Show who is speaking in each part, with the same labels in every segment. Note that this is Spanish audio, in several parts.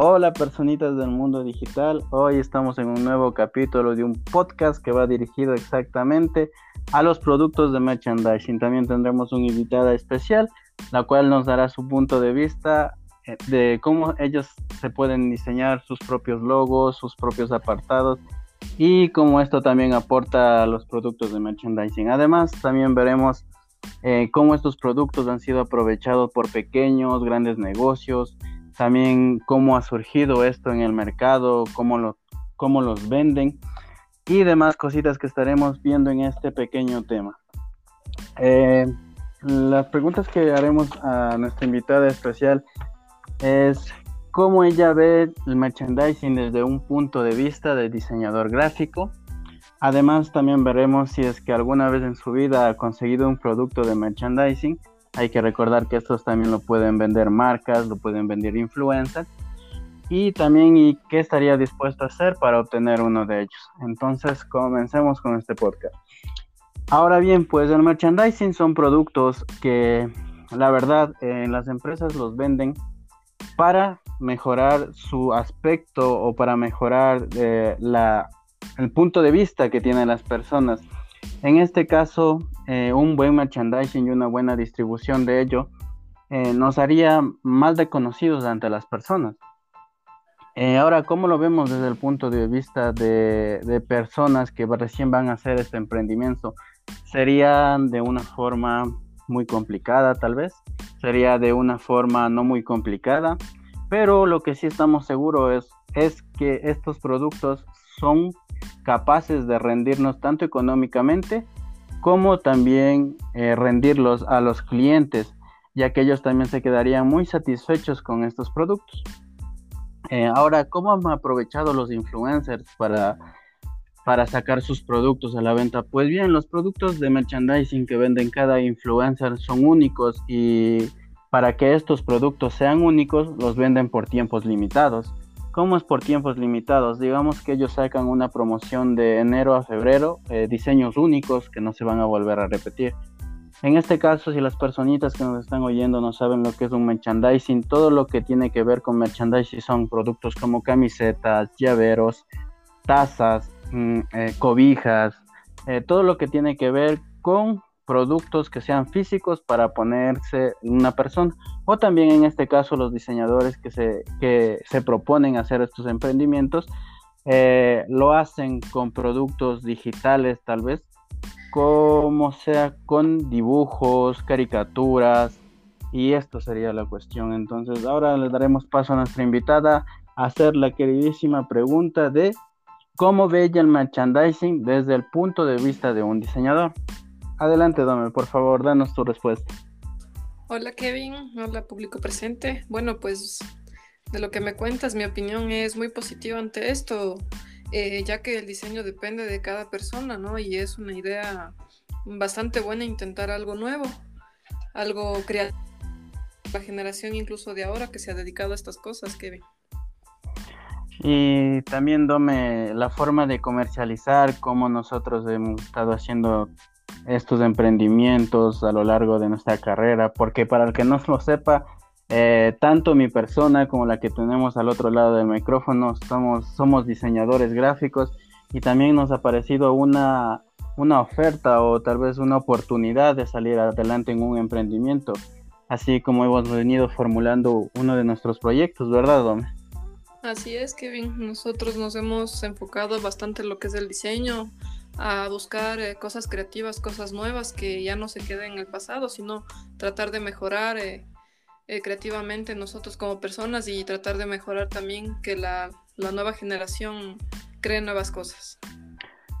Speaker 1: Hola personitas del mundo digital, hoy estamos en un nuevo capítulo de un podcast que va dirigido exactamente a los productos de merchandising. También tendremos una invitada especial, la cual nos dará su punto de vista eh, de cómo ellos se pueden diseñar sus propios logos, sus propios apartados y cómo esto también aporta a los productos de merchandising. Además, también veremos eh, cómo estos productos han sido aprovechados por pequeños, grandes negocios, también cómo ha surgido esto en el mercado, cómo, lo, cómo los venden y demás cositas que estaremos viendo en este pequeño tema. Eh, las preguntas que haremos a nuestra invitada especial es cómo ella ve el merchandising desde un punto de vista de diseñador gráfico. Además, también veremos si es que alguna vez en su vida ha conseguido un producto de merchandising hay que recordar que estos también lo pueden vender marcas, lo pueden vender influencers. Y también, ¿y qué estaría dispuesto a hacer para obtener uno de ellos? Entonces, comencemos con este podcast. Ahora bien, pues el merchandising son productos que la verdad en las empresas los venden para mejorar su aspecto o para mejorar eh, la, el punto de vista que tienen las personas. En este caso, eh, un buen merchandising y una buena distribución de ello eh, nos haría más reconocidos ante las personas. Eh, ahora, ¿cómo lo vemos desde el punto de vista de, personas que recién van a hacer este emprendimiento? Sería de una forma muy complicada, tal vez. Sería de una forma no muy complicada. Pero lo que sí estamos seguros es, es que estos productos son capaces de rendirnos tanto económicamente como también eh, rendirlos a los clientes, ya que ellos también se quedarían muy satisfechos con estos productos. Eh, ahora, ¿cómo han aprovechado los influencers para, para sacar sus productos a la venta? Pues bien, los productos de merchandising que venden cada influencer son únicos y para que estos productos sean únicos los venden por tiempos limitados. ¿Cómo es por tiempos limitados? Digamos que ellos sacan una promoción de enero a febrero, eh, diseños únicos que no se van a volver a repetir. En este caso, si las personitas que nos están oyendo no saben lo que es un merchandising, todo lo que tiene que ver con merchandising son productos como camisetas, llaveros, tazas, mm, eh, cobijas, eh, todo lo que tiene que ver con productos que sean físicos para ponerse una persona o también en este caso los diseñadores que se, que se proponen hacer estos emprendimientos eh, lo hacen con productos digitales tal vez como sea con dibujos, caricaturas y esto sería la cuestión entonces ahora le daremos paso a nuestra invitada a hacer la queridísima pregunta de cómo ve el merchandising desde el punto de vista de un diseñador. Adelante, Dome, por favor, danos tu respuesta.
Speaker 2: Hola, Kevin. Hola, público presente. Bueno, pues de lo que me cuentas, mi opinión es muy positiva ante esto, eh, ya que el diseño depende de cada persona, ¿no? Y es una idea bastante buena intentar algo nuevo, algo creativo. La generación incluso de ahora que se ha dedicado a estas cosas, Kevin.
Speaker 1: Y también, Dome, la forma de comercializar, como nosotros hemos estado haciendo estos emprendimientos a lo largo de nuestra carrera, porque para el que no lo sepa, eh, tanto mi persona como la que tenemos al otro lado del micrófono somos, somos diseñadores gráficos y también nos ha parecido una, una oferta o tal vez una oportunidad de salir adelante en un emprendimiento, así como hemos venido formulando uno de nuestros proyectos, ¿verdad, Dome?
Speaker 2: Así es, Kevin. Nosotros nos hemos enfocado bastante en lo que es el diseño, a buscar eh, cosas creativas, cosas nuevas que ya no se queden en el pasado, sino tratar de mejorar eh, eh, creativamente nosotros como personas y tratar de mejorar también que la, la nueva generación cree nuevas cosas.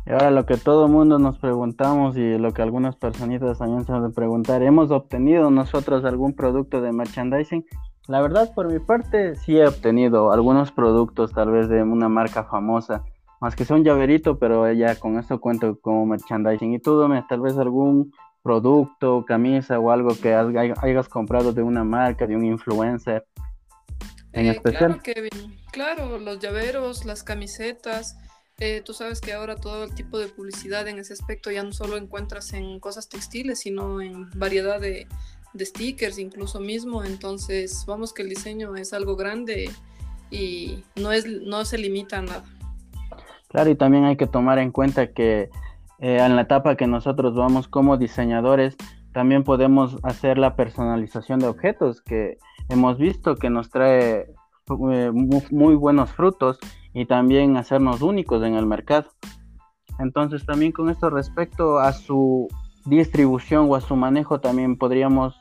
Speaker 1: Y ahora lo que todo el mundo nos preguntamos y lo que algunas personitas también se de preguntar, ¿hemos obtenido nosotros algún producto de merchandising? La verdad, por mi parte, sí he obtenido algunos productos, tal vez de una marca famosa, más que sea un llaverito, pero ya con esto cuento como merchandising. Y tú, dame tal vez algún producto, camisa o algo que hayas comprado de una marca, de un influencer
Speaker 2: en eh, especial. Claro, Kevin. Claro, los llaveros, las camisetas. Eh, tú sabes que ahora todo el tipo de publicidad en ese aspecto ya no solo encuentras en cosas textiles, sino en variedad de, de stickers incluso mismo. Entonces, vamos que el diseño es algo grande y no, es, no se limita a nada.
Speaker 1: Claro, y también hay que tomar en cuenta que eh, en la etapa que nosotros vamos como diseñadores, también podemos hacer la personalización de objetos que hemos visto que nos trae eh, muy, buenos frutos y también hacernos únicos en el mercado. Entonces también con esto respecto a su distribución o a su manejo también podríamos,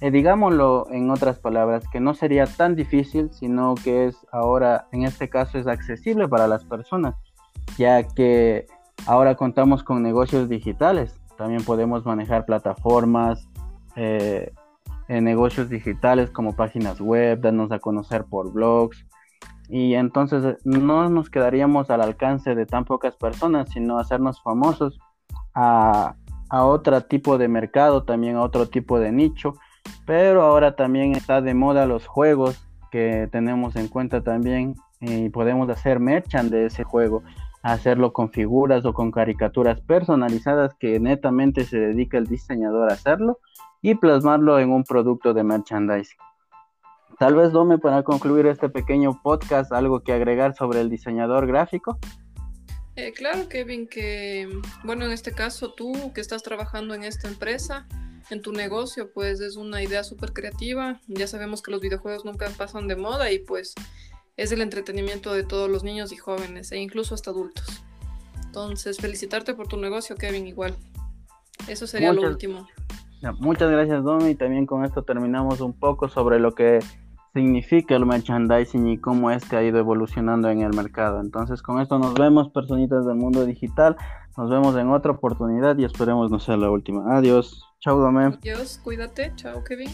Speaker 1: eh, digámoslo en otras palabras, que no sería tan difícil, sino que es ahora, en este caso, es accesible para las personas ya que ahora contamos con negocios digitales. También podemos manejar plataformas, eh, negocios digitales como páginas web, darnos a conocer por blogs. Y entonces eh, no nos quedaríamos al alcance de tan pocas personas, sino hacernos famosos a, a otro tipo de mercado, también a otro tipo de nicho. Pero ahora también está de moda los juegos que tenemos en cuenta también y podemos hacer merchant de ese juego hacerlo con figuras o con caricaturas personalizadas que netamente se dedica el diseñador a hacerlo y plasmarlo en un producto de merchandising. Tal vez Dome para concluir este pequeño podcast algo que agregar sobre el diseñador gráfico.
Speaker 2: Eh, claro, Kevin, que bueno, en este caso tú que estás trabajando en esta empresa, en tu negocio, pues es una idea súper creativa. Ya sabemos que los videojuegos nunca pasan de moda y pues es el entretenimiento de todos los niños y jóvenes e incluso hasta adultos. Entonces, felicitarte por tu negocio, Kevin, igual. Eso sería lo último.
Speaker 1: muchas gracias, Domi. Y también con esto terminamos un poco sobre lo que significa el merchandising y cómo es que ha ido evolucionando en el mercado. Entonces, con esto nos vemos, personitas del mundo digital. Nos vemos en otra oportunidad y esperemos no sea la última. Adiós. Chao, Domi.
Speaker 2: Adiós, cuídate. Chao, Kevin.